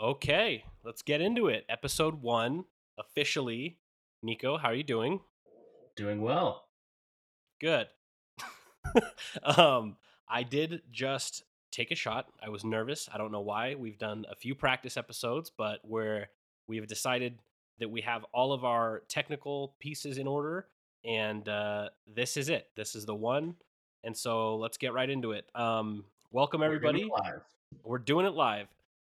Okay, let's get into it. Episode one, officially. Nico, how are you doing? Doing well. Good. um, I did just take a shot. I was nervous. I don't know why. We've done a few practice episodes, but where we've decided that we have all of our technical pieces in order, and uh, this is it. This is the one. And so let's get right into it. Um, welcome everybody. We're doing it live. We're doing it live.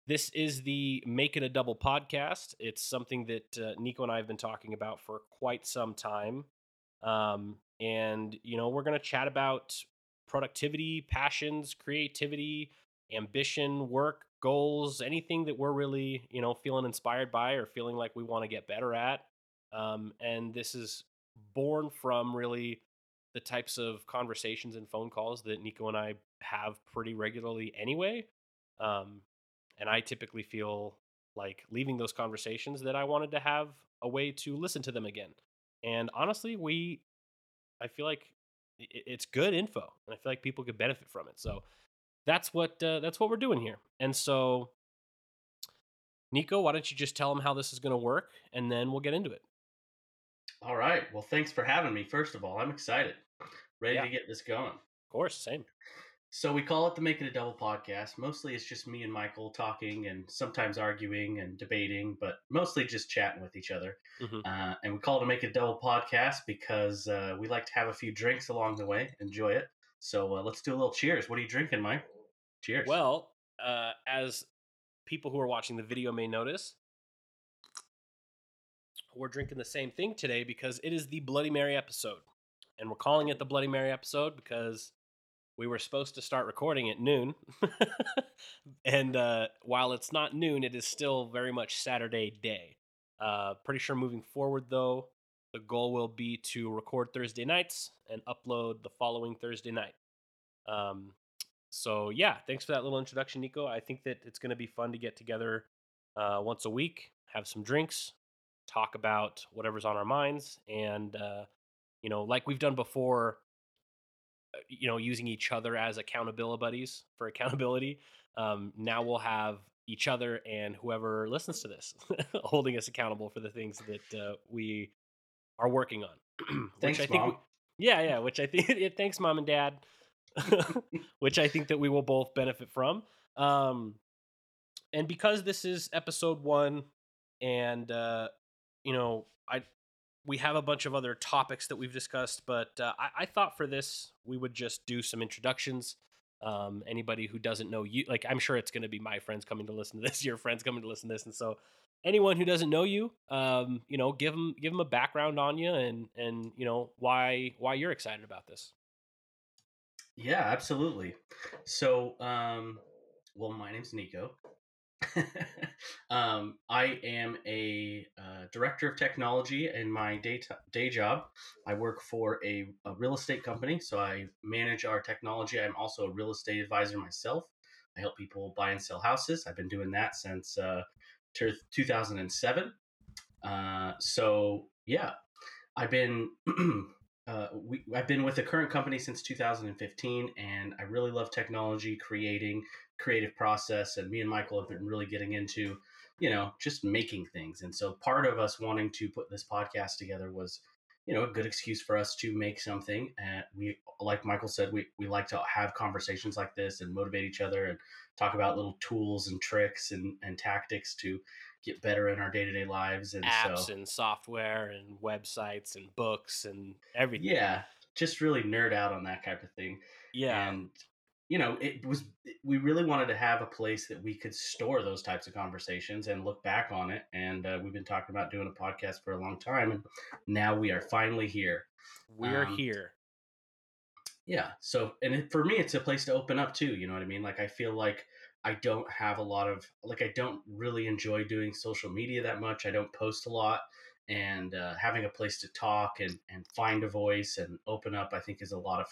This is the Make It a Double podcast. It's something that uh, Nico and I have been talking about for quite some time. Um, and, you know, we're going to chat about productivity, passions, creativity, ambition, work, goals, anything that we're really, you know, feeling inspired by or feeling like we want to get better at. Um, and this is born from really the types of conversations and phone calls that Nico and I have pretty regularly anyway. Um, and I typically feel like leaving those conversations that I wanted to have a way to listen to them again. And honestly, we, I feel like it's good info, and I feel like people could benefit from it. So that's what uh, that's what we're doing here. And so, Nico, why don't you just tell them how this is going to work, and then we'll get into it. All right. Well, thanks for having me. First of all, I'm excited, ready Yeah. to get this going. Of course, same. So we call it the Make It a Double podcast. Mostly it's just me and Michael talking and sometimes arguing and debating, but mostly just chatting with each other. Mhm. Uh, and we call it a Make It a Double podcast because uh, we like to have a few drinks along the way, enjoy it. So uh, let's do a little cheers. What are you drinking, Mike? Cheers. Well, uh, as people who are watching the video may notice, we're drinking the same thing today because it is the Bloody Mary episode. And we're calling it the Bloody Mary episode because we were supposed to start recording at noon. and uh, while it's not noon, it is still very much Saturday day. Uh, pretty sure moving forward, though, the goal will be to record Thursday nights and upload the following Thursday night. Um, so yeah, thanks for that little introduction, Nico. I think that it's going to be fun to get together uh, once a week, have some drinks, talk about whatever's on our minds, and uh, you know, like we've done before, you know, using each other as accountability buddies for accountability. Um, now we'll have each other and whoever listens to this holding us accountable for the things that uh, we are working on. Thanks, which I think, Mom. we- yeah, yeah. Which I think, yeah, thanks, mom and dad. which I think that we will both benefit from. Um, and because this is episode one, and uh, you know, I we have a bunch of other topics that we've discussed, but uh, I, I thought for this we would just do some introductions. Um, anybody who doesn't know you, like I'm sure it's going to be my friends coming to listen to this, your friends coming to listen to this, and so anyone who doesn't know you, um, you know, give them give them a background on you and and you know why why you're excited about this. Yeah, absolutely. So, um, well, my name's Nico. um, I am a uh, director of technology in my day t- day job. I work for a, a real estate company, so I manage our technology. I'm also a real estate advisor myself. I help people buy and sell houses. I've been doing that since uh, ter- 2007. Uh, so yeah, I've been uh, we, I've been with the current company since 2015, and I really love technology, creating creative process, and me and Michael have been really getting into, you know, just making things. And so part of us wanting to put this podcast together was, you know, a good excuse for us to make something. And we, like Michael said, we we like to have conversations like this and motivate each other and talk about little tools and tricks and and tactics to get better in our day to day lives. And apps so and software and websites and books and everything. yeah just really nerd out on that type of thing Yeah. and you know it was we really wanted to have a place that we could store those types of conversations and look back on it and uh, we've been talking about doing a podcast for a long time and now we are finally here We're um, here. yeah so and it, for me it's a place to open up too you know what i mean like i feel like i don't have a lot of like i don't really enjoy doing social media that much. I don't post a lot and uh, having a place to talk and, and find a voice and open up i think is a lot of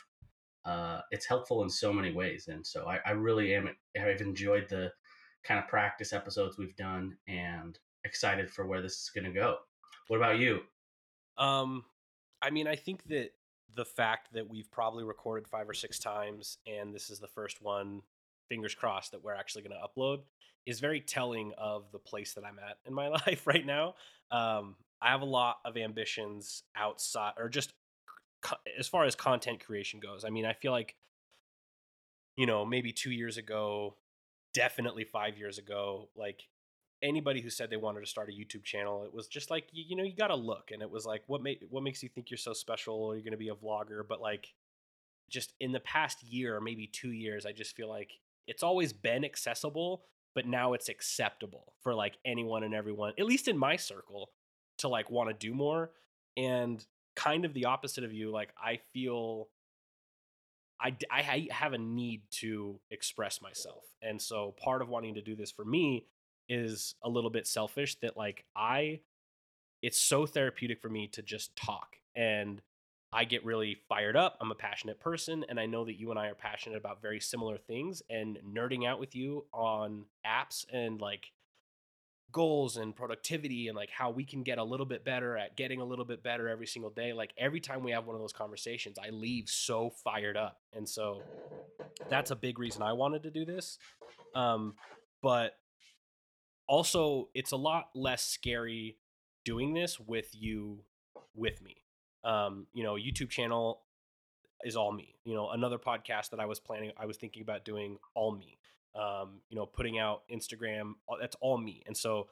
uh, it's helpful in so many ways and so I, I really am i've enjoyed the kind of practice episodes we've done and excited for where this is going to go. What about you? Um, I mean, I think that the fact that we've probably recorded five or six times and this is the first one fingers crossed that we're actually going to upload is very telling of the place that I'm at in my life right now. Um, I have a lot of ambitions outside, or just co- as far as content creation goes. I mean, I feel like, you know, maybe two years ago, definitely five years ago, like anybody who said they wanted to start a YouTube channel, it was just like you, you know you got to look, and it was like what make what makes you think you're so special? You're going to be a vlogger, but like just in the past year, maybe two years, I just feel like it's always been accessible, but now it's acceptable for like anyone and everyone, at least in my circle, to like want to do more. And kind of the opposite of you, like I feel I, I have a need to express myself. And so part of wanting to do this for me is a little bit selfish that like I it's so therapeutic for me to just talk and I get really fired up. I'm a passionate person and I know that you and I are passionate about very similar things and nerding out with you on apps and like goals and productivity and like how we can get a little bit better at getting a little bit better every single day. Like every time we have one of those conversations, I leave so fired up. And so that's a big reason I wanted to do this. Um, but also it's a lot less scary doing this with you with me um you know youtube channel is all me you know another podcast that i was planning i was thinking about doing all me um you know putting out instagram that's all me and so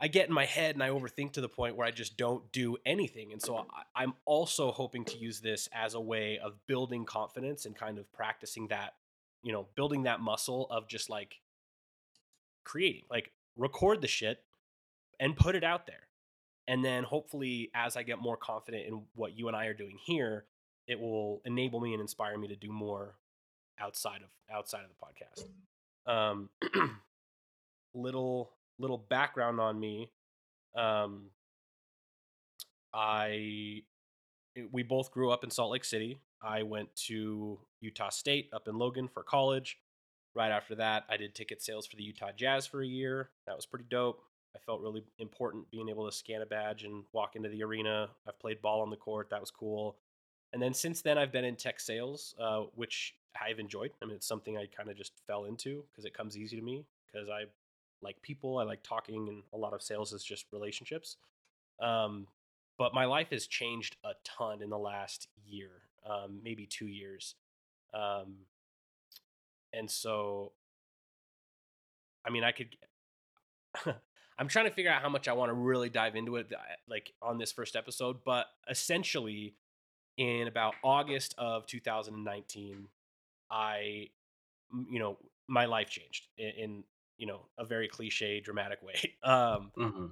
i get in my head and i overthink to the point where i just don't do anything and so I, i'm also hoping to use this as a way of building confidence and kind of practicing that you know building that muscle of just like creating like record the shit and put it out there. And then hopefully, as I get more confident in what you and I are doing here, it will enable me and inspire me to do more outside of outside of the podcast. Um, little little background on me. Um, I we both grew up in Salt Lake City. I went to Utah State up in Logan for college. Right after that, I did ticket sales for the Utah Jazz for a year. That was pretty dope. I felt really important being able to scan a badge and walk into the arena. I've played ball on the court. That was cool. And then since then, I've been in tech sales, uh, which I've enjoyed. I mean, it's something I kind of just fell into because it comes easy to me because I like people. I like talking, and a lot of sales is just relationships. Um, but my life has changed a ton in the last year, um, maybe two years. Um, and so i mean i could i'm trying to figure out how much i want to really dive into it like on this first episode but essentially in about august of 2019 i you know my life changed in, in you know a very cliche dramatic way um mm-hmm.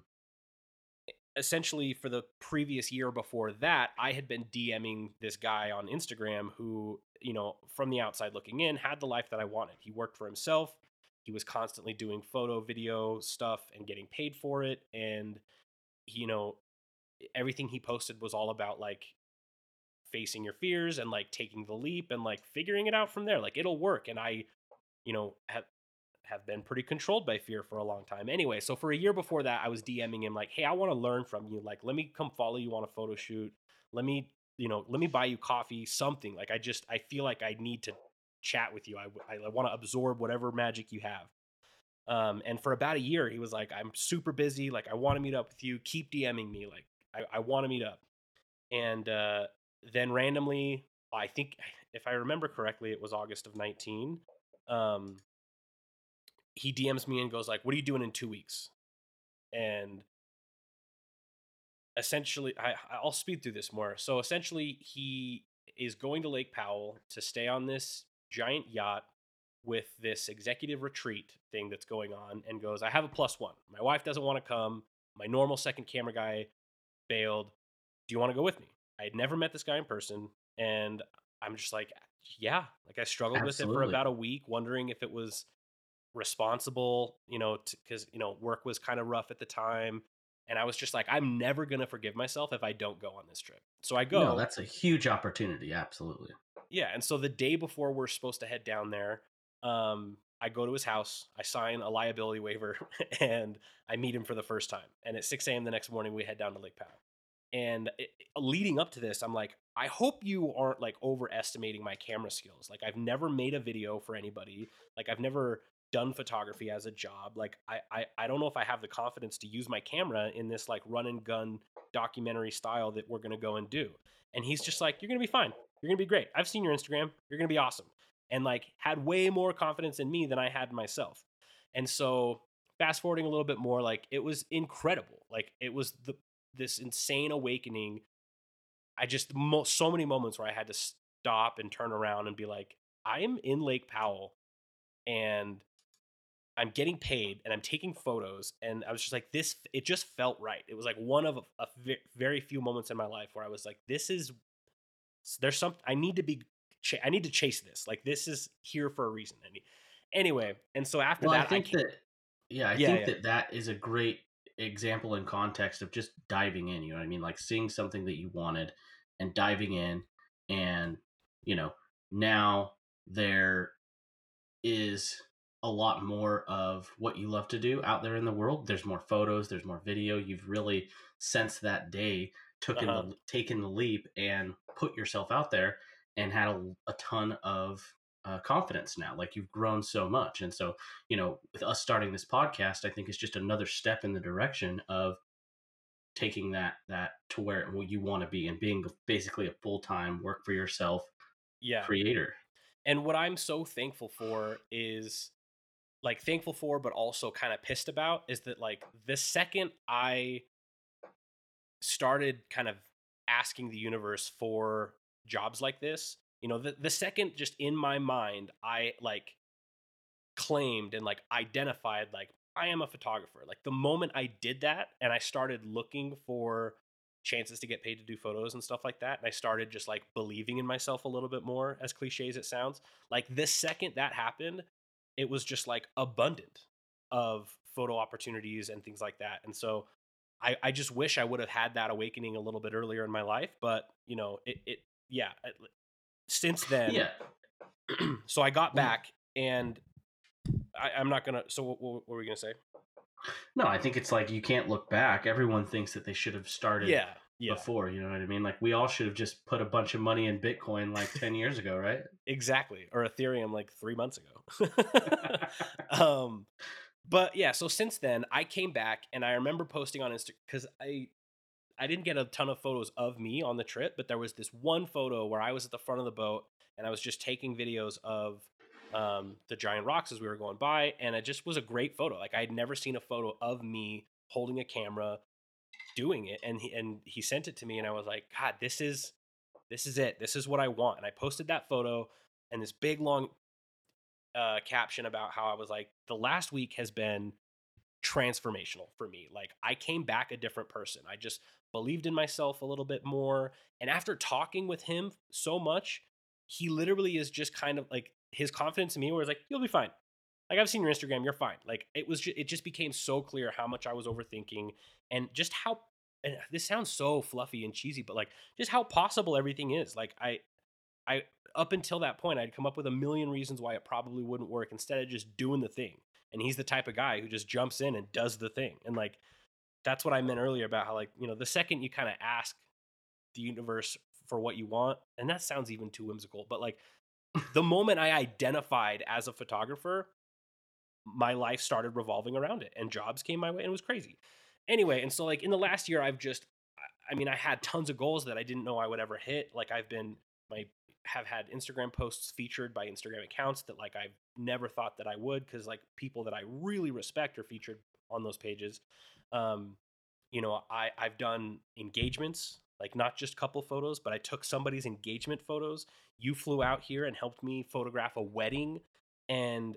essentially for the previous year before that i had been dming this guy on instagram who you know, from the outside looking in, had the life that I wanted. He worked for himself. He was constantly doing photo, video stuff and getting paid for it. And, you know, everything he posted was all about like facing your fears and like taking the leap and like figuring it out from there. Like it'll work. And I, you know, have have been pretty controlled by fear for a long time. Anyway, so for a year before that, I was DMing him like, "Hey, I want to learn from you. Like, let me come follow you on a photo shoot. Let me you know, let me buy you coffee, something. Like I just I feel like I need to chat with you. I I, want to absorb whatever magic you have. Um, and for about a year, he was like, I'm super busy. Like I want to meet up with you. Keep DMing me. Like I, I want to meet up. And uh, then randomly, I think if I remember correctly, it was August of 19. Um, he DMs me and goes like, "What are you doing in two weeks?" And essentially I, i'll speed through this more so essentially he is going to lake powell to stay on this giant yacht with this executive retreat thing that's going on and goes i have a plus one my wife doesn't want to come my normal second camera guy bailed do you want to go with me i had never met this guy in person and i'm just like yeah like i struggled Absolutely. with it for about a week wondering if it was responsible you know because you know work was kind of rough at the time and I was just like, I'm never gonna forgive myself if I don't go on this trip. So I go. No, that's a huge opportunity. Absolutely. Yeah, and so the day before we're supposed to head down there, um, I go to his house, I sign a liability waiver, and I meet him for the first time. And at 6 a.m. the next morning, we head down to Lake Powell. And it, leading up to this, I'm like, I hope you aren't like overestimating my camera skills. Like I've never made a video for anybody. Like I've never done photography as a job. Like I, I I don't know if I have the confidence to use my camera in this like run and gun documentary style that we're gonna go and do. And he's just like, You're gonna be fine. You're gonna be great. I've seen your Instagram. You're gonna be awesome. And like had way more confidence in me than I had myself. And so fast forwarding a little bit more, like it was incredible. Like it was the this insane awakening. I just mo- so many moments where I had to stop and turn around and be like, I am in Lake Powell and I'm getting paid and I'm taking photos. And I was just like, this, it just felt right. It was like one of a, a very few moments in my life where I was like, this is, there's some, I need to be, I need to chase this. Like, this is here for a reason. Anyway, and so after well, that, I think I that, yeah, I Yeah, think yeah. that that is a great example in context of just diving in. You know what I mean? Like seeing something that you wanted and diving in, and you know, now there is a lot more of what you love to do out there in the world. There's more photos, there's more video. You've really since that day taken Uh-huh. the taken the leap and put yourself out there and had a, a ton of uh, confidence now. Like you've grown so much, and so you know, with us starting this podcast, I think it's just another step in the direction of taking that that to where you want to be and being basically a full time work for yourself yeah. creator. And what I'm so thankful for is like thankful for, but also kind of pissed about is that like the second I started kind of asking the universe for jobs like this, you know, the, the second just in my mind, I like claimed and like identified like I am a photographer. Like the moment I did that and I started looking for chances to get paid to do photos and stuff like that, and I started just like believing in myself a little bit more, as cliche as it sounds. Like the second that happened, it was just like abundant of photo opportunities and things like that. And so I, I just wish I would have had that awakening a little bit earlier in my life, but you know, it, it yeah. Since then, Yeah, so I got back and I, I'm not gonna. So what, what, were we gonna say? no, I think it's like you can't look back. Everyone thinks that they should have started Yeah, yeah, before. You know what I mean? Like we all should have just put a bunch of money in Bitcoin like ten years ago, right? exactly. Or Ethereum like three months ago. um, but yeah. So since then, I came back and I remember posting on Instagram because I I didn't get a ton of photos of me on the trip, but there was this one photo where I was at the front of the boat and I was just taking videos of um, the giant rocks as we were going by, and it just was a great photo. Like I had never seen a photo of me holding a camera, doing it, and he and he sent it to me, and I was like, God, this is this is it. This is what I want. And I posted that photo and this big long uh, caption about how I was like, the last week has been transformational for me. Like I came back a different person. I just believed in myself a little bit more. And after talking with him so much, he literally is just kind of like his confidence in me was like, you'll be fine. Like I've seen your Instagram, you're fine. Like it was, ju- it just became so clear how much I was overthinking and just how. And this sounds so fluffy and cheesy, but like just how possible everything is. Like I, I up until that point, I'd come up with a million reasons why it probably wouldn't work instead of just doing the thing. And he's the type of guy who just jumps in and does the thing. And like that's what I meant earlier about how like you know the second you kind of ask the universe for what you want, and that sounds even too whimsical, but like the moment I identified as a photographer, my life started revolving around it, and jobs came my way, and it was crazy. Anyway, and so like in the last year, I've just, I- I mean, I had tons of goals that I didn't know I would ever hit. Like I've been, my have had Instagram posts featured by Instagram accounts that like I've never thought that I would because like people that I really respect are featured on those pages. Um, you know, I I've done engagements, like not just couple photos, but I took somebody's engagement photos. You flew out here and helped me photograph a wedding, and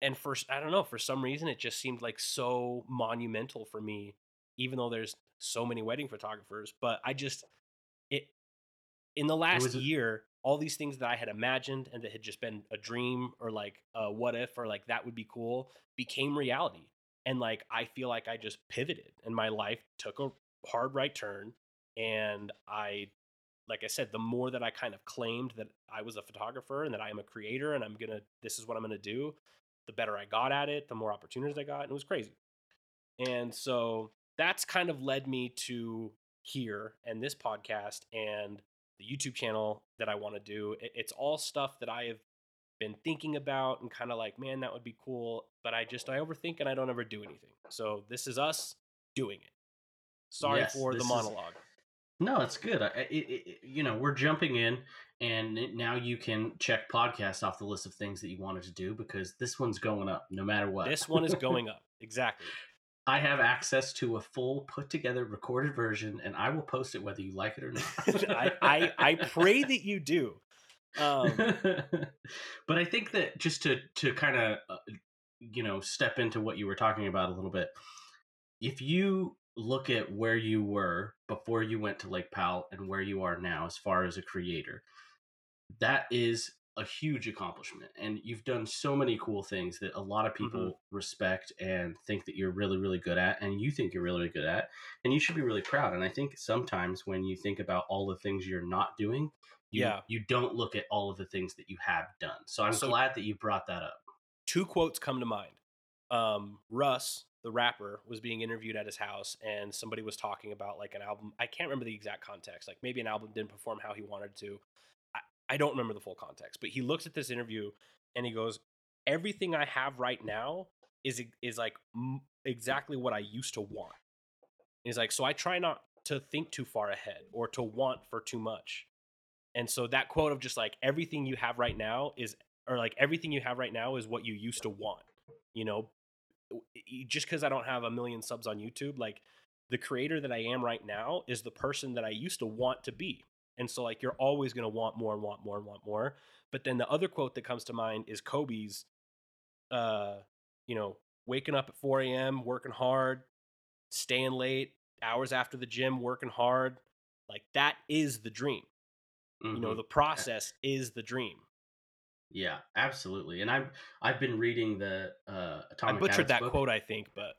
and for I don't know for some reason it just seemed like so monumental for me, even though there's so many wedding photographers. But I just it in the last year, all these things that I had imagined and that had just been a dream or like a what if or like that would be cool became reality. And like I feel like I just pivoted and my life took a hard right turn. And I, like I said, the more that I kind of claimed that I was a photographer and that I am a creator and I'm gonna, this is what I'm gonna do, the better I got at it, the more opportunities I got. And it was crazy. And so that's kind of led me to here and this podcast and the YouTube channel that I want to do. It's all stuff that I have been thinking about and kind of like, man, that would be cool. But I just, I overthink and I don't ever do anything. So this is us doing it. Sorry yes, for the monologue. Is, no, it's good. I, it, it, you know, we're jumping in, and now you can check podcasts off the list of things that you wanted to do because this one's going up no matter what. This one is going up. Exactly. I have access to a full put together recorded version and I will post it whether you like it or not. I, I, I pray that you do. Um, but I think that just to to kind of uh, you know step into what you were talking about a little bit, if you look at where you were before you went to Lake Powell and where you are now as far as a creator, that is a huge accomplishment and you've done so many cool things that a lot of people mm-hmm. respect and think that you're really really good at and you think you're really, really good at and you should be really proud and i think sometimes when you think about all the things you're not doing you, yeah. you don't look at all of the things that you have done so i'm so glad that you brought that up. two quotes come to mind. Um, russ the rapper was being interviewed at his house and somebody was talking about like an album i can't remember the exact context like maybe an album didn't perform how he wanted to I don't remember the full context, but he looks at this interview and he goes, "Everything I have right now is is like exactly what I used to want." And he's like, "So I try not to think too far ahead or to want for too much." And so that quote of just like everything you have right now is or like everything you have right now is what you used to want. You know, just cuz I don't have a million subs on YouTube, like the creator that I am right now is the person that I used to want to be. And so like you're always going to want more and want more and want more. But then the other quote that comes to mind is Kobe's uh you know, waking up at 4 a.m., working hard, staying late, hours after the gym, working hard. Like that is the dream. Mm-hmm. You know, mm-hmm. the process is the dream. Yeah, absolutely. And I've I've been reading the uh Atomic I butchered Habits that book. quote, I think, but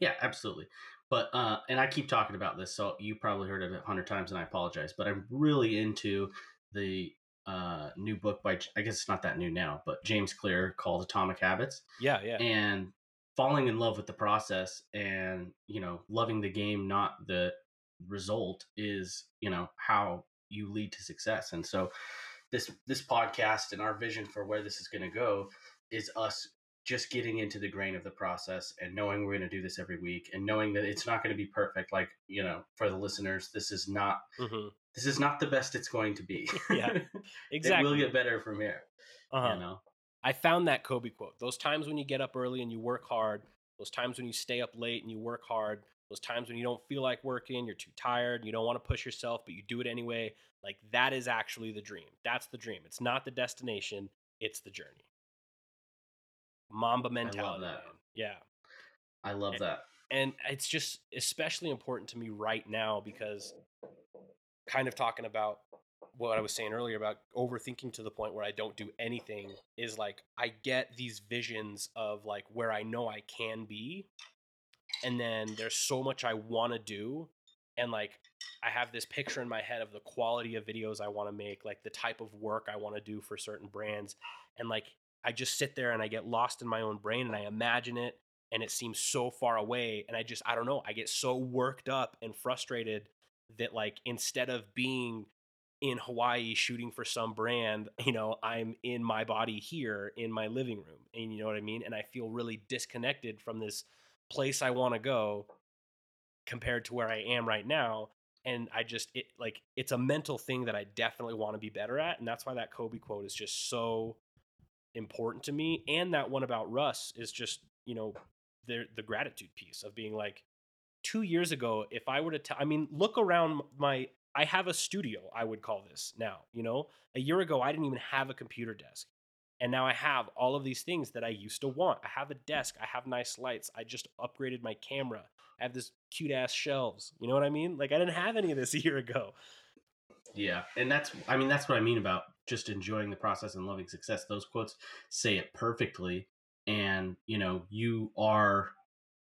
yeah, absolutely. But uh, and I keep talking about this, so you probably heard it a hundred times, and I apologize. But I'm really into the uh, new book by I guess it's not that new now, but James Clear called Atomic Habits. Yeah, yeah. And falling in love with the process, and you know, loving the game, not the result, is you know how you lead to success. And so this this podcast and our vision for where this is going to go is us just getting into the grain of the process and knowing we're going to do this every week and knowing that it's not going to be perfect like you know for the listeners this is not mm-hmm. this is not the best it's going to be. Yeah exactly it will get better from here uh-huh. you know? I found that kobe quote those times when you get up early and you work hard those times when you stay up late and you work hard those times when you don't feel like working you're too tired you don't want to push yourself but you do it anyway like that is actually the dream. That's the dream. It's not the destination it's the journey Mamba mentality. Yeah. I love and, that. And it's just especially important to me right now because kind of talking about what I was saying earlier about overthinking to the point where I don't do anything is like I get these visions of like where I know I can be and then there's so much I want to do and like I have this picture in my head of the quality of videos I want to make, like the type of work I want to do for certain brands and like I just sit there and I get lost in my own brain and I imagine it and it seems so far away and I just I don't know, I get so worked up and frustrated that like instead of being in Hawaii shooting for some brand, you know, I'm in my body here in my living room. And you know what I mean? And I feel really disconnected from this place I want to go compared to where I am right now. And I just it like it's a mental thing that I definitely want to be better at. And that's why that Kobe quote is just so important to me. And that one about Russ is just, you know, the the gratitude piece of being like, two years ago, if I were to tell, I mean, look around my, I have a studio, I would call this now, you know, a year ago, I didn't even have a computer desk. And now I have all of these things that I used to want. I have a desk. I have nice lights. I just upgraded my camera. I have this cute ass shelves. You know what I mean? Like I didn't have any of this a year ago. Yeah. And that's, I mean, that's what I mean about just enjoying the process and loving success. Those quotes say it perfectly. And, you know, you are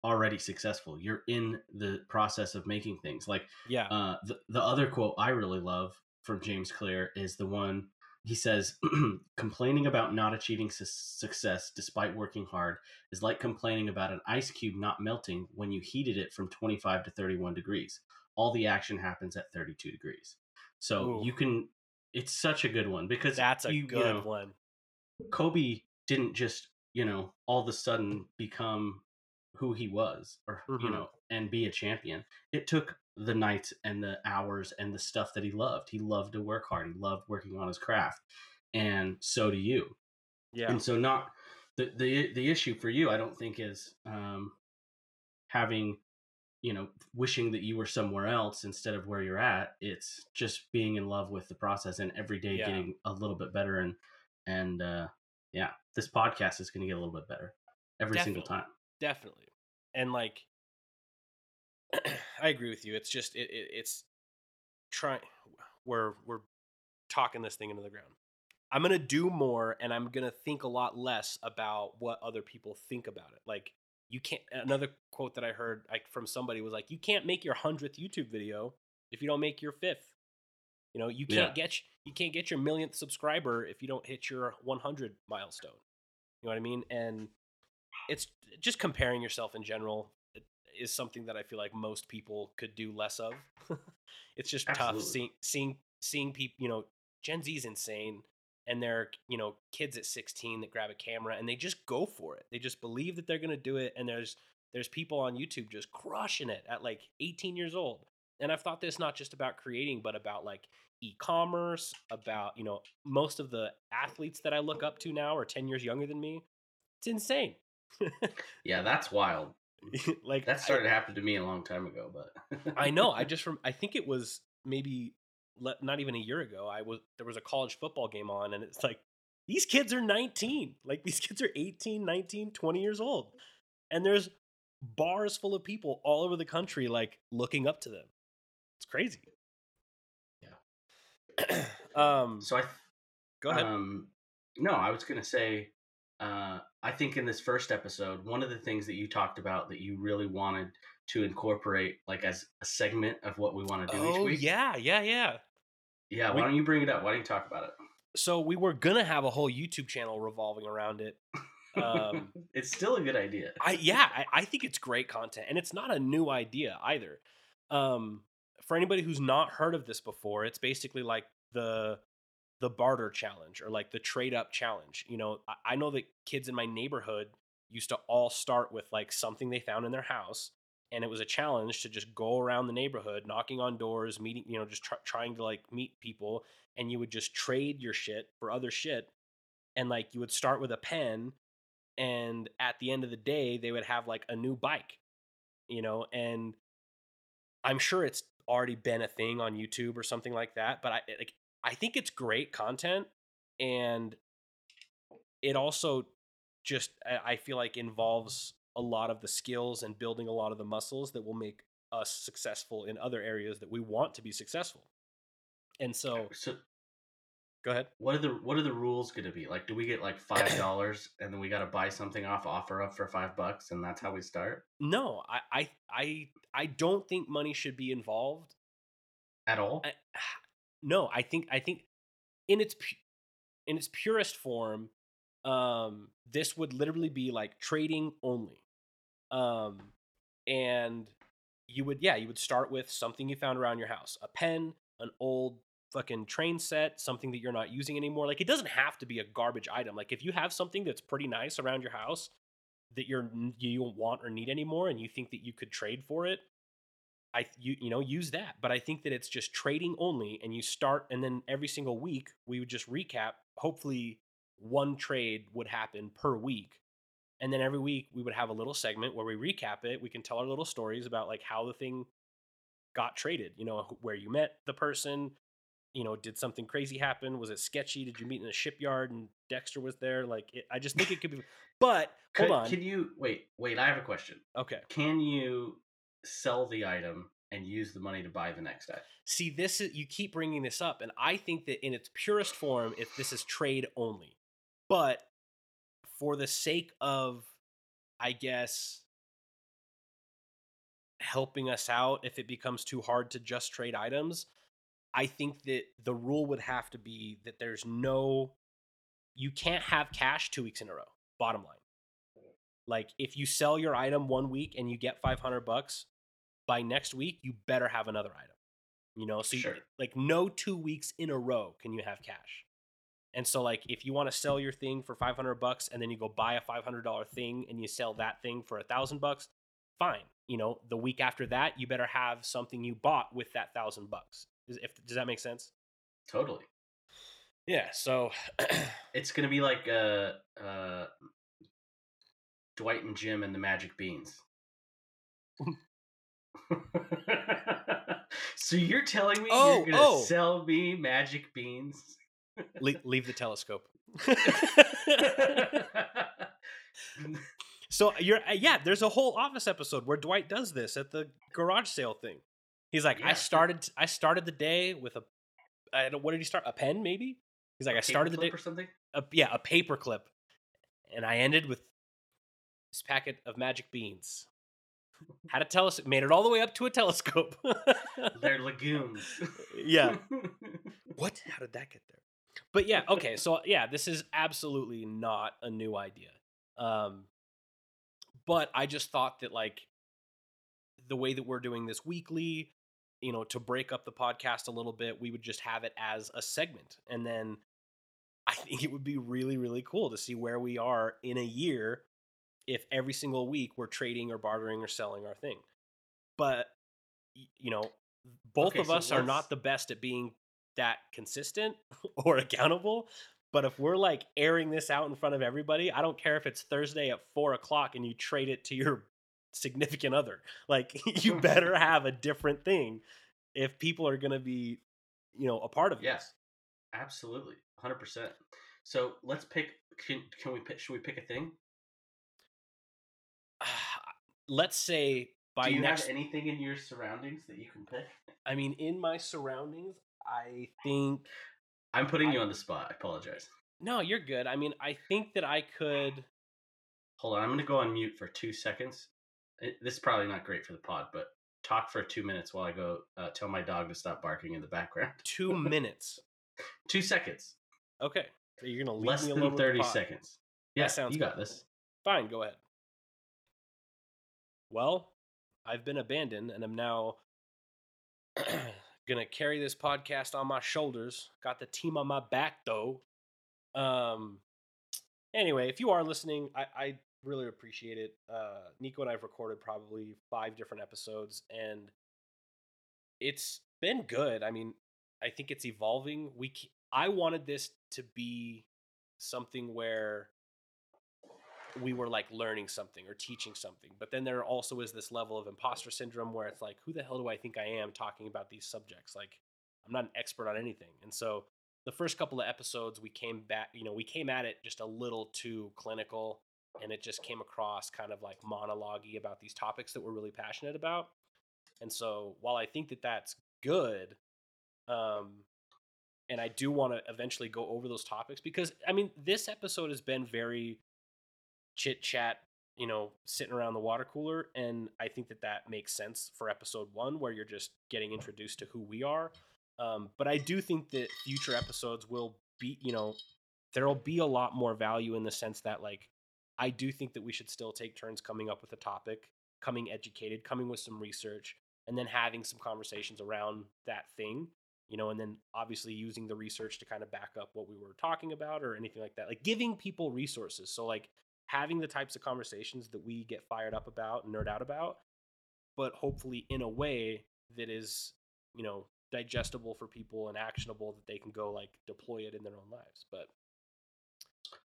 already successful. You're in the process of making things. Like, yeah. Uh, the, the other quote I really love from James Clear is the one he says, complaining about not achieving su- success despite working hard is like complaining about an ice cube not melting when you heated it from 25 to 31 degrees. all the action happens at 32 degrees. So Ooh. you can. It's such a good one because That's a you, you good know, one. Kobe didn't just you know all of a sudden become who he was or you Mhm. know and be a champion. It took the nights and the hours and the stuff that he loved. He loved to work hard. He loved working on his craft, and so do you. Yeah. And so not the the the issue for you, I don't think is um, having you know wishing that you were somewhere else instead of where you're at. It's just being in love with the process and every day Yeah. getting a little bit better and and uh, yeah, this podcast is going to get a little bit better every single time. definitely and like i agree with you it's just it, it it's trying we're we're talking this thing into the ground i'm gonna do more and i'm gonna think a lot less about what other people think about it like you can't another quote that i heard like from somebody was like you can't make your 100th youtube video if you don't make your fifth you know you can't get you can't get your millionth subscriber if you don't hit your 100 milestone you know what i mean and it's just comparing yourself in general is something that I feel like most people could do less of. it's just Absolutely. tough seeing seeing seeing people. You know, Gen Z's insane, and they're you know kids at 16 that grab a camera and they just go for it. They just believe that they're gonna do it, and there's there's people on YouTube just crushing it at like 18 years old. And I've thought this not just about creating, but about like e-commerce, about you know most of the athletes that I look up to now are 10 years younger than me. It's insane. Yeah, that's wild. like That I- started happening to me a long time ago, but I know. I just from I think it was maybe le- not even a year ago. I was there was a college football game on, and it's like these kids are 19. Like these kids are 18, 19, 20 years old, and there's bars full of people all over the country like looking up to them. It's crazy. Yeah. um. so I Go ahead. Um, no, I was going to say, uh, I think in this first episode, one of the things that you talked about that you really wanted to incorporate, like as a segment of what we want to do each oh week. yeah, yeah, yeah. Yeah. We- Why don't you bring it up? Why don't you talk about it? So we were gonna have a whole YouTube channel revolving around it. Um, it's still a good idea. I yeah, I, I think it's great content, and it's not a new idea either. Um, for anybody who's not heard of this before, it's basically like the the barter challenge or like the trade up challenge. You know, I, I know that kids in my neighborhood used to all start with like something they found in their house, and it was a challenge to just go around the neighborhood, knocking on doors, meeting, you know, just try, trying to like meet people, and you would just trade your shit for other shit, and like you would start with a pen and at the end of the day they would have like a new bike you know and i'm sure it's already been a thing on youtube or something like that but i like i think it's great content and it also just i feel like involves a lot of the skills and building a lot of the muscles that will make us successful in other areas that we want to be successful and so So, go ahead what are the what are the rules going to be? Like, do we get like five dollars and then we got to buy something off offer up for five bucks, and that's how we start no i i i, I don't think money should be involved at all? I, no, I think I think in its in its purest form, um, this would literally be like trading only, um, and you would yeah you would start with something you found around your house, a pen, an old fucking train set, something that you're not using anymore. Like it doesn't have to be a garbage item. Like if you have something that's pretty nice around your house that you're you don't want or need anymore, and you think that you could trade for it, I you you know use that. But I think that it's just trading only, and you start, and then every single week we would just recap. Hopefully, one trade would happen per week, and then every week we would have a little segment where we recap it. We can tell our little stories about like how the thing got traded. You know where you met the person. You know, did something crazy happen? Was it sketchy? Did you meet in a shipyard and Dexter was there? Like, it, I just think it could be. But Could, hold on. Can you wait? Wait, I have a question. okay. Can you sell the item and use the money to buy the next item? See, this is you keep bringing this up, and I think that in its purest form, if this is trade only, but for the sake of, I guess, helping us out, if it becomes too hard to just trade items, I think that the rule would have to be that there's no, you can't have cash two weeks in a row. Bottom line, like if you sell your item one week and you get five hundred bucks, by next week you better have another item. You know, so Sure. you, like no two weeks in a row can you have cash. And so like if you want to sell your thing for 500 bucks and then you go buy a $500 thing and you sell that thing for a 1000 bucks, fine. You know, the week after that you better have something you bought with that 1000 bucks. Does, if, does that make sense? Totally. Yeah, so It's gonna be like uh uh Dwight and Jim and the Magic Beans. so you're telling me Oh, you're gonna oh. sell me magic beans? Leave, leave the telescope. so you're uh, yeah, there's a whole office episode where Dwight does this at the garage sale thing. He's like, Yeah, I started I started the day with a I don't what did he start? A pen maybe? He's like, I started the day or something. a, yeah, a paper clip. And I ended with this packet of magic beans. Had a telescope, made it all the way up to a telescope. They're legumes. yeah. What? How did that get there? But yeah, okay. So yeah, this is absolutely not a new idea. Um, but I just thought that like the way that we're doing this weekly, you know, to break up the podcast a little bit, we would just have it as a segment, and then I think it would be really, really cool to see where we are in a year if every single week we're trading or bartering or selling our thing. But you know, both Okay, of so us are not the best at being that consistent or accountable. But if we're like airing this out in front of everybody, I don't care if it's Thursday at four o'clock and you trade it to your significant other. Like you better have a different thing if people are going to be, you know, a part of Yeah. this. Absolutely, hundred percent. So let's pick. Can can we pick? Should we pick a thing? Let's say by Do you next have anything in your surroundings that you can pick? I mean, in my surroundings, I think I'm putting you on the spot. I apologize. no, you're good. I mean, I think that I could. Hold on, I'm going to go on mute for two seconds. It, this is probably not great for the pod, but talk for two minutes while I go uh, tell my dog to stop barking in the background. Two minutes. two seconds, Okay, so you're gonna less me than alone with the thirty pod. seconds. Yeah, sounds you got this. Fine, go ahead. Well, I've been abandoned and I'm now gonna carry this podcast on my shoulders. Got the team on my back though. Um anyway, if you are listening, I, I really appreciate it. Uh Nico and I've recorded probably five different episodes and it's been good. I mean, I think it's evolving. We I wanted this to be something where we were like learning something or teaching something. But then there also is this level of imposter syndrome where it's like, who the hell do I think I am talking about these subjects? Like, I'm not an expert on anything. And so the first couple of episodes, we came back, you know, we came at it just a little too clinical and it just came across kind of like monologue about these topics that we're really passionate about. And so while I think that that's good, um, and I do want to eventually go over those topics because I mean, this episode has been very chit chat, you know, sitting around the water cooler. And I think that that makes sense for episode one, where you're just getting introduced to who we are. Um, but I do think that future episodes will be, you know, there'll be a lot more value in the sense that, like, I do think that we should still take turns coming up with a topic, coming educated, coming with some research, and then having some conversations around that thing you know, and then obviously using the research to kind of back up what we were talking about or anything like that. Like giving people resources. So like having the types of conversations that we get fired up about and nerd out about, but hopefully in a way that is, you know, digestible for people and actionable that they can go like deploy it in their own lives. But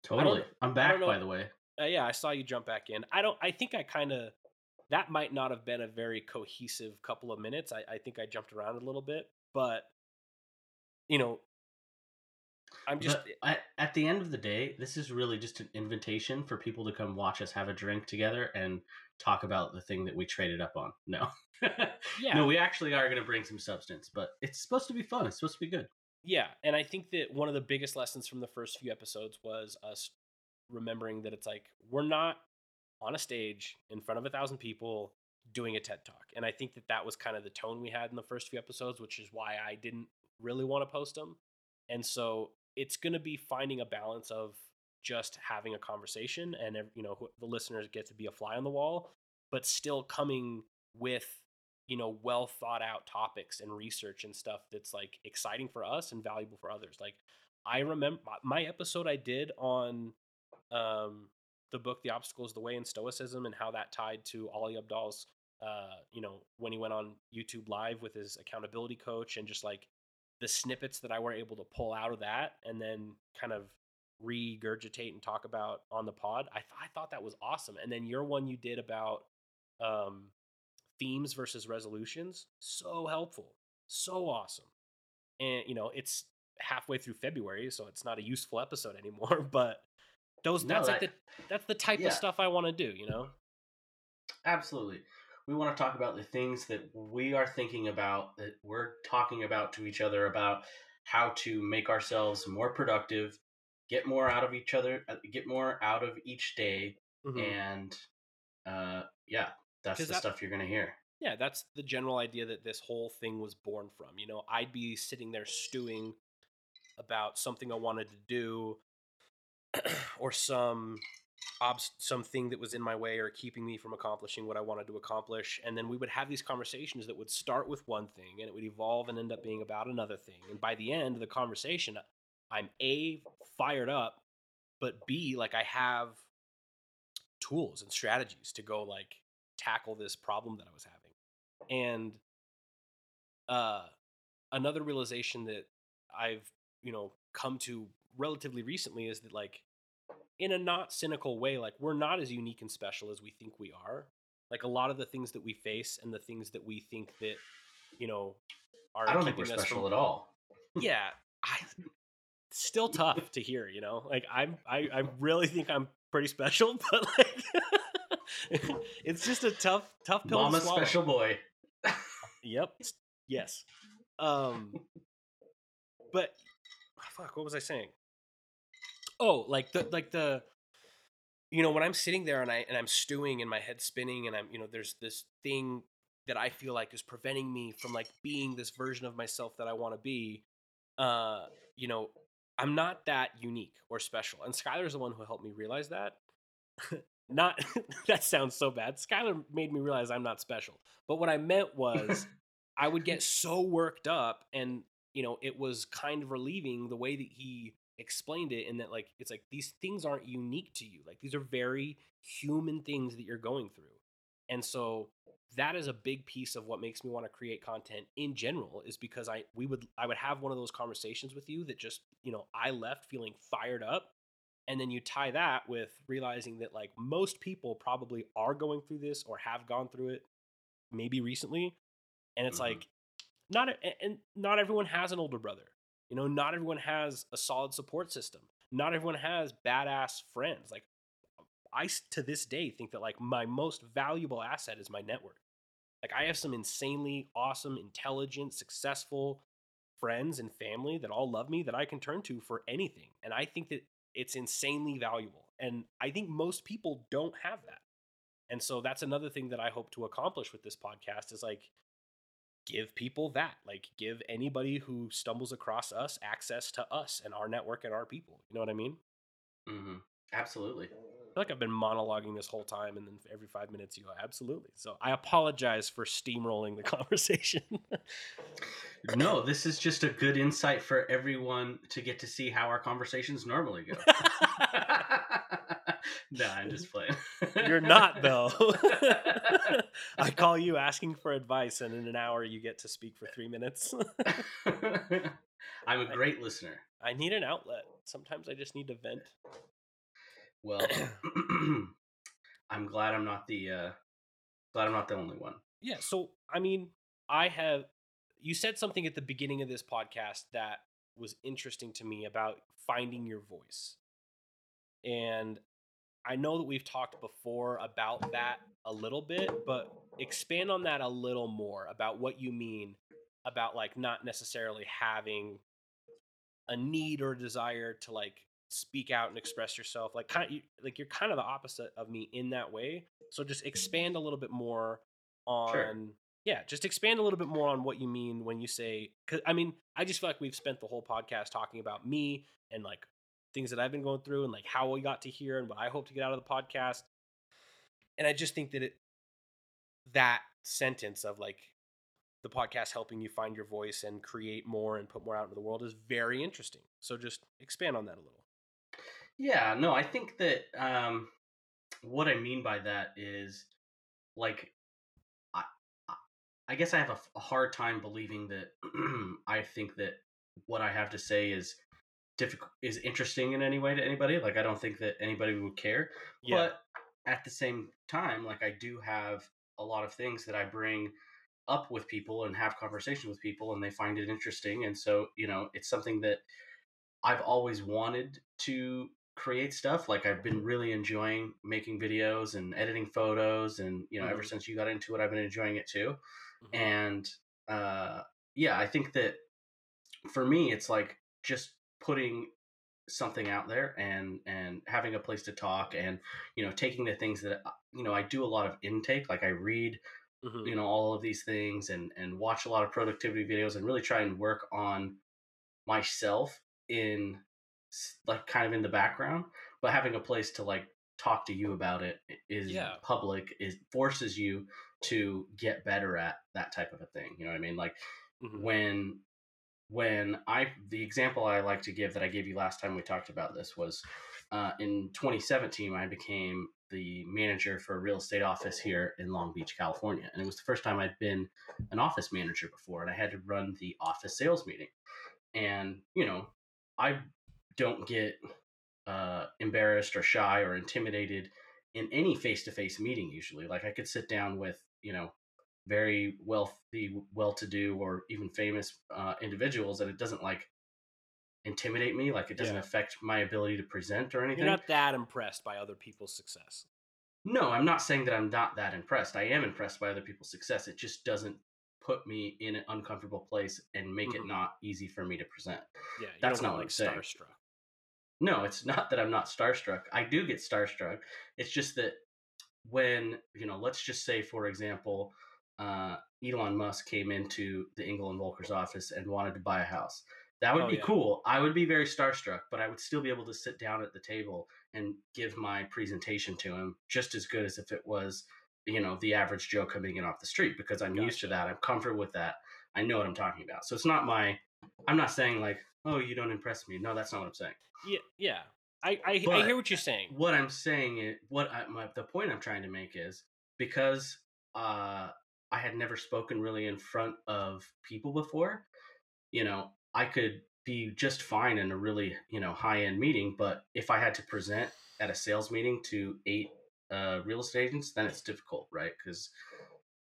Totally. I'm back, by the way. uh, yeah, I saw you jump back in. I don't. I think I kind of that might not have been a very cohesive couple of minutes. I, I think I jumped around a little bit, but you know, I'm just at the end of the day, this is really just an invitation for people to come watch us have a drink together and talk about the thing that we traded up on. No. yeah, No, we actually are going to bring some substance, but it's supposed to be fun. It's supposed to be good. yeah. And I think that one of the biggest lessons from the first few episodes was us remembering that it's like we're not on a stage in front of a thousand people doing a TED talk, and I think that that was kind of the tone we had in the first few episodes, which is why I didn't really want to post them. And so it's going to be finding a balance of just having a conversation and you know the listeners get to be a fly on the wall but still coming with you know well thought out topics and research and stuff that's like exciting for us and valuable for others. Like i remember my episode i did on um the book the obstacle is the way in stoicism and how that tied to Ali Abdaal's uh you know when he went on youtube live with his accountability coach and just like the snippets that i were able to pull out of that and then kind of regurgitate and talk about on the pod i, th- I thought that was awesome and then your one you did about um themes versus resolutions so helpful so awesome and you know it's halfway through february so it's not a useful episode anymore but those No, that's that- like the that's the type yeah. of stuff i want to do you know Absolutely. We want to talk about the things that we are thinking about, that we're talking about to each other about how to make ourselves more productive, get more out of each other, uh, get more out of each day, Mhm. and uh, yeah, that's the that- stuff you're gonna hear. yeah that's the general idea that this whole thing was born from you know i'd be sitting there stewing about something i wanted to do or some obs- something that was in my way or keeping me from accomplishing what i wanted to accomplish and then we would have these conversations that would start with one thing and it would evolve and end up being about another thing and by the end of the conversation i'm a fired up but b like i have tools and strategies to go like tackle this problem that I was having. And uh another realization that I've, you know, come to relatively recently is that like in a not cynical way, like we're not as unique and special as we think we are. Like a lot of the things that we face and the things that we think that, you know, are I don't think we're special from- at all. yeah i still tough to hear you know like i'm i, I really think i'm pretty special but like it's just a tough tough pill Mama to swallow special boy. yep yes um but fuck what was i saying oh like the like the you know when i'm sitting there and i and i'm stewing and my head spinning and i'm you know there's this thing that i feel like is preventing me from like being this version of myself that i want to be uh you know i'm not that unique or special and skylar's the one who helped me realize that. Not that sounds so bad. Skylar made me realize i'm not special but what i meant was i would get so worked up and you know it was kind of relieving the way that he explained it in that like it's like these things aren't unique to you like these are very human things that you're going through and so that is a big piece of what makes me want to create content in general is because i we would i would have one of those conversations with you that just you know i left feeling fired up and then you tie that with realizing that like most people probably are going through this or have gone through it maybe recently and it's Mhm. like not and not everyone has an older brother you know not everyone has a solid support system. Not everyone has badass friends. Like I to this day think that like my most valuable asset is my network. Like i have some insanely awesome intelligent successful friends and family that all love me that i can turn to for anything and i think that it's insanely valuable and i think most people don't have that. And so that's another thing that i hope to accomplish with this podcast is like give people that like give anybody who stumbles across us access to us and our network and our people you know what i mean hmm Absolutely. I feel like I've been monologuing this whole time, and then every five minutes you go, absolutely. So I apologize for steamrolling the conversation. No, this is just a good insight for everyone to get to see how our conversations normally go. no, I'm just playing. You're not, though. I call you asking for advice, and in an hour you get to speak for three minutes. I'm a great listener. I need an outlet. Sometimes I just need to vent. Well, I'm glad I'm not the uh, glad I'm not the only one. Yeah. So, I mean, I have, you said something at the beginning of this podcast that was interesting to me about finding your voice. And I know that we've talked before about that a little bit, but expand on that a little more about what you mean about like not necessarily having a need or desire to like speak out and express yourself like kind of like you're kind of the opposite of me in that way so just expand a little bit more on Sure. yeah just expand a little bit more on what you mean when you say cuz i mean i just feel like we've spent the whole podcast talking about me and like things that i've been going through and like how we got to here and what i hope to get out of the podcast and i just think that it that sentence of like the podcast helping you find your voice and create more and put more out into the world is very interesting. So just expand on that a little. Yeah, no, I think that um, what I mean by that is like I I guess I have a, a hard time believing that I think that what I have to say is difficult is interesting in any way to anybody. Like I don't think that anybody would care. Yeah. But at the same time, like I do have a lot of things that I bring up with people and have conversations with people and they find it interesting. And so, you know, it's something that I've always wanted to create stuff. Like I've been really enjoying making videos and editing photos and, you know, ever Mhm. since you got into it, I've been enjoying it too. Mhm. And uh yeah, I think that for me it's like just putting something out there and and having a place to talk and you know taking the things that uh, you know I do a lot of intake like I read Mhm. you know all of these things and and watch a lot of productivity videos and really try and work on myself in like kind of in the background but having a place to like talk to you about it is Yeah. public is forces you to get better at that type of a thing you know what i mean like Mhm. when when I the example I like to give that I gave you last time we talked about this was uh, in 2017 I became the manager for a real estate office here in Long Beach, California, and it was the first time I'd been an office manager before, and I had to run the office sales meeting, and you know I don't get uh, embarrassed or shy or intimidated in any face-to-face meeting usually. Like i could sit down with you know very wealthy well-to-do or even famous uh, individuals and it doesn't like intimidate me like it doesn't Yeah. affect my ability to present or anything You're not that impressed by other people's success. no i'm not saying that i'm not that impressed i am impressed by other people's success it just doesn't put me in an uncomfortable place and make Mhm. it not easy for me to present Yeah, That's not get, what I'm like saying. starstruck. No, it's not that I'm not starstruck. I do get starstruck. It's just that when, you know, let's just say, for example, uh, Elon Musk came into the Engel and Völkers office and wanted to buy a house. That would Oh, be yeah. cool. I would be very starstruck, but I would still be able to sit down at the table and give my presentation to him just as good as if it was, you know, the average Joe coming in off the street because I'm used to that. I'm comfortable with that. I know what I'm talking about. So it's not my, I'm not saying like, oh, you don't impress me. No, that's not what I'm saying. Yeah, yeah. I I, I hear what you're saying. what I'm saying is what I, my, the point I'm trying to make is because uh, I had never spoken really in front of people before. You know, I could be just fine in a really you know high end meeting, but if I had to present at a sales meeting to eight uh, real estate agents, then it's difficult, right? Because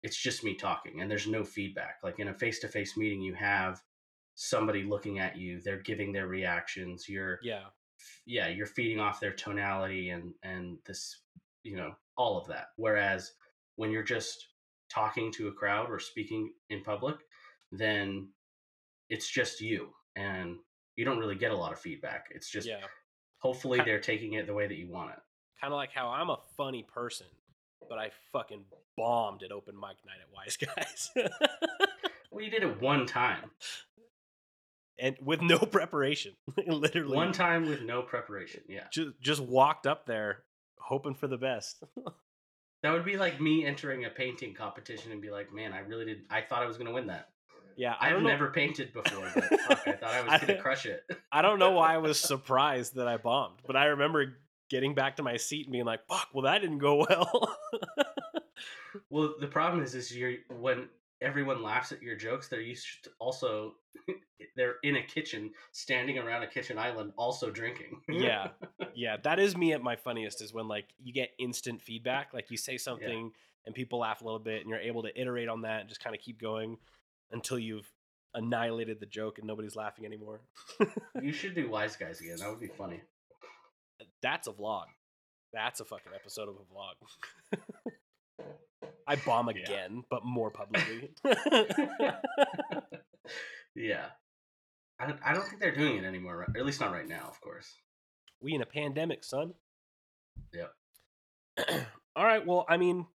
it's just me talking and there's no feedback. Like in a face to face meeting, you have somebody looking at you, they're giving their reactions, you're Yeah. yeah you're feeding off their tonality and and this you know all of that whereas when you're just talking to a crowd or speaking in public then it's just you and you don't really get a lot of feedback it's just yeah. hopefully they're taking it the way that you want it Kind of like how I'm a funny person, but I fucking bombed at open mic night at Wise Guys. well you did it one time and with no preparation. Literally. one time with no preparation yeah Just, just walked up there hoping for the best. That would be like me entering a painting competition and be like man i really did i thought i was going to win that yeah, I i've never painted before but fuck, i thought i was I- to crush it I don't know why I was surprised that I bombed, but I remember getting back to my seat and being like, "Fuck, well that didn't go well." Well, the problem is, is you're when everyone laughs at your jokes, they're used to also they're in a kitchen, standing around a kitchen island, also drinking. yeah, yeah, that is me at my funniest. Is when like you get instant feedback, like you say something and people laugh a little bit, and you're able to iterate on that and just kind of keep going until you've annihilated the joke and nobody's laughing anymore. you should do Wise Guys again. That would be funny. That's a vlog. That's a fucking episode of a vlog. I bomb Yeah. again, but more publicly. yeah, I don't, I don't think they're doing it anymore, or at least not right now. Of course. we in a pandemic, son. Yep. All right. Well, I mean,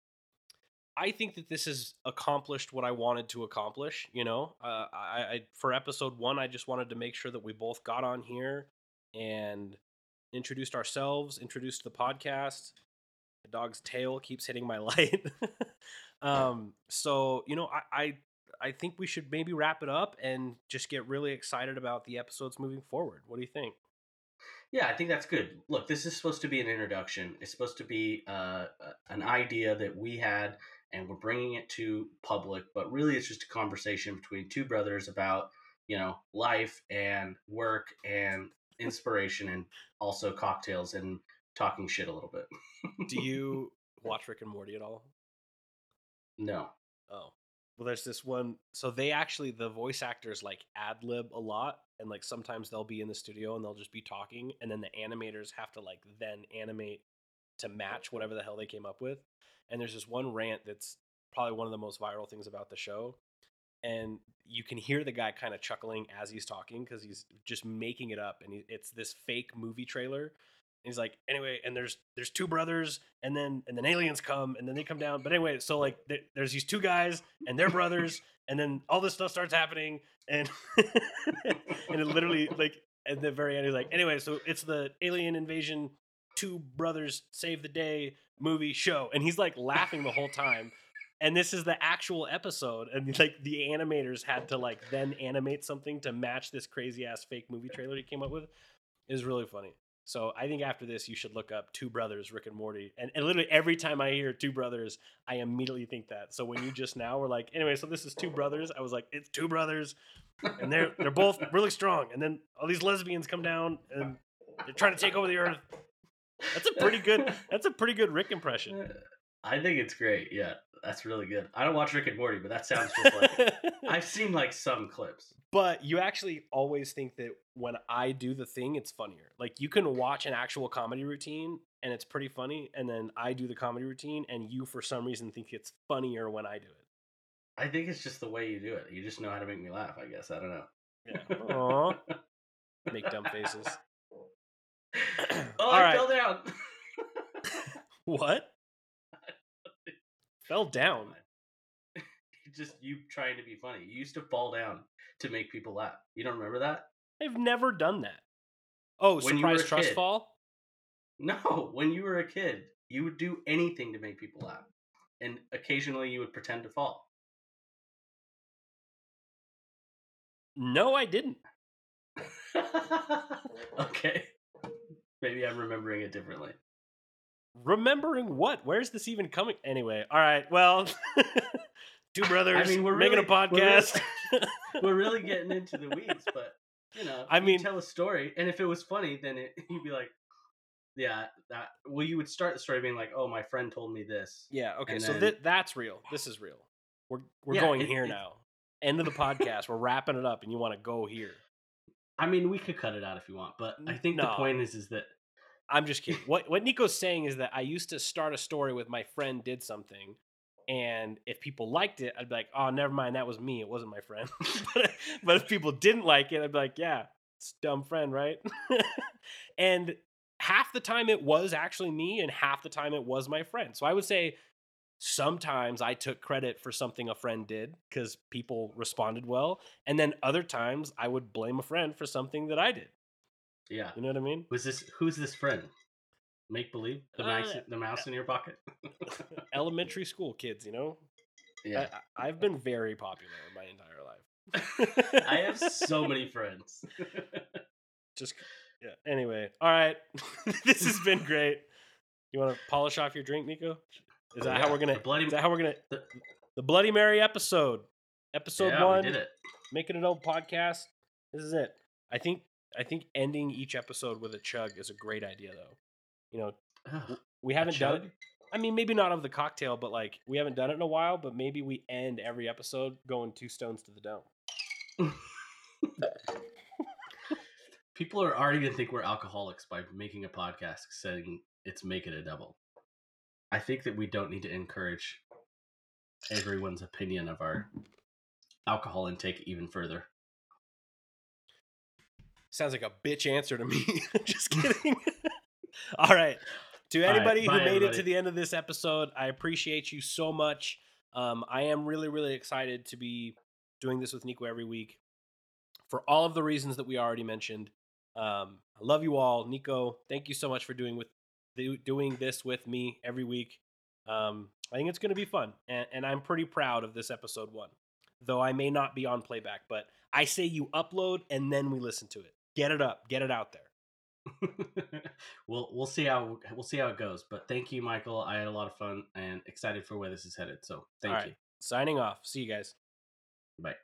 I think that this has accomplished what I wanted to accomplish. You know, uh, I, I for episode one, I just wanted to make sure that we both got on here and introduced ourselves, introduced the podcast. Dog's tail keeps hitting my light. um, so you know, I, I I think we should maybe wrap it up and just get really excited about the episodes moving forward. What do you think? Yeah, I think that's good. Look, this is supposed to be an introduction. It's supposed to be uh, an idea that we had, and we're bringing it to public. But really, it's just a conversation between two brothers about you know life and work and inspiration, and also cocktails and talking shit a little bit. do you watch Rick and Morty at all? No. Oh. Well, there's this one. So they actually, the voice actors like ad lib a lot. And like sometimes they'll be in the studio and they'll just be talking. And then the animators have to like then animate to match whatever the hell they came up with. And there's this one rant that's probably one of the most viral things about the show. And you can hear the guy kind of chuckling as he's talking because he's just making it up. And he, it's this fake movie trailer he's like, anyway, and there's there's two brothers, and then and then aliens come, and then they come down. But anyway, so like th- there's these two guys and they're brothers, and then all this stuff starts happening, and and it literally like at the very end, he's like, anyway, so it's the alien invasion, two brothers save the day movie show, and he's like laughing the whole time. And this is the actual episode, and like the animators had to like then animate something to match this crazy ass fake movie trailer he came up with. Is really funny. So I think after this, you should look up Two Brothers, Rick and Morty. And, and literally every time I hear Two Brothers, I immediately think that. So when you just now were like, anyway, so this is Two Brothers, I was like, it's Two Brothers, and they're they're both really strong. And then all these lesbians come down and they're trying to take over the earth. That's a pretty good. That's a pretty good Rick impression. I think it's great. Yeah, that's really good. I don't watch Rick and Morty, but that sounds just like it. I've seen like some clips. But you actually always think that when I do the thing, it's funnier. Like you can watch an actual comedy routine and it's pretty funny, and then I do the comedy routine, and you for some reason think it's funnier when I do it. I think it's just the way you do it. You just know how to make me laugh. I guess I don't know. Yeah. Aww. make dumb faces. oh, All I right. fell down. what? Fell down. Just you trying to be funny. You used to fall down to make people laugh. You don't remember that? I've never done that. Oh, when surprise trust kid. fall? No, when you were a kid, you would do anything to make people laugh. And occasionally you would pretend to fall. No, I didn't. okay. Maybe I'm remembering it differently. Remembering what? Where's this even coming? Anyway, all right. Well, two brothers. I mean, we're making really, a podcast. We're really, we're really, getting into the weeds, but you know, I mean, tell a story, and if it was funny, then it, you'd be like, "Yeah, that." Well, you would start the story being like, "Oh, my friend told me this." Yeah. Okay. so th- that's real. This is real. We're we're yeah, going it, here it, now. End of the podcast. we're wrapping it up, and you want to go here. I mean, we could cut it out if you want, but I think no. the point is, is that I'm just kidding. what what Nico's saying is that I used to start a story with my friend did something, and if people liked it, I'd be like, "Oh, never mind, that was me. It wasn't my friend." but, but if people didn't like it, I'd be like, "Yeah, it's dumb friend, right?" and half the time it was actually me, and half the time it was my friend. So I would say sometimes I took credit for something a friend did because people responded well, and then other times I would blame a friend for something that I did. Yeah. You know what I mean? Who's this who's this friend? Make believe? The uh, mouse the mouse in your pocket? elementary school kids, you know? Yeah. I, have been very popular my entire life. I have so many friends. Just yeah. Anyway, all right. this has been great. You want to polish off your drink, Nico? Is that yeah, how we're gonna? Bloody, is that how we're gonna? The, the Bloody Mary episode, episode yeah, one. We did it. Making an old podcast. This is it. I think I think ending each episode with a chug is a great idea, though. You know, we haven't done. I mean, maybe not of the cocktail, but like we haven't done it in a while. But maybe we end every episode going two stones to the dome. People are already gonna think we're alcoholics by making a podcast saying it's make it a double. I think that we don't need to encourage everyone's opinion of our alcohol intake even further. Sounds like a bitch answer to me. Just kidding. All right. To anybody right, bye, who made everybody. it to the end of this episode, I appreciate you so much. Um, I am really, really excited to be doing this with Nico every week for all of the reasons that we already mentioned. Um, I love you all, Nico. Thank you so much for doing with doing this with me every week. Um, I think it's going to be fun, and, and I'm pretty proud of this episode one. though I may not be on playback. But I say you upload and then we listen to it. Get it up, get it out there. we'll we'll see how we'll see how it goes. But thank you, Michael. I had a lot of fun and excited for where this is headed. So thank you. Signing off. See you guys. Bye.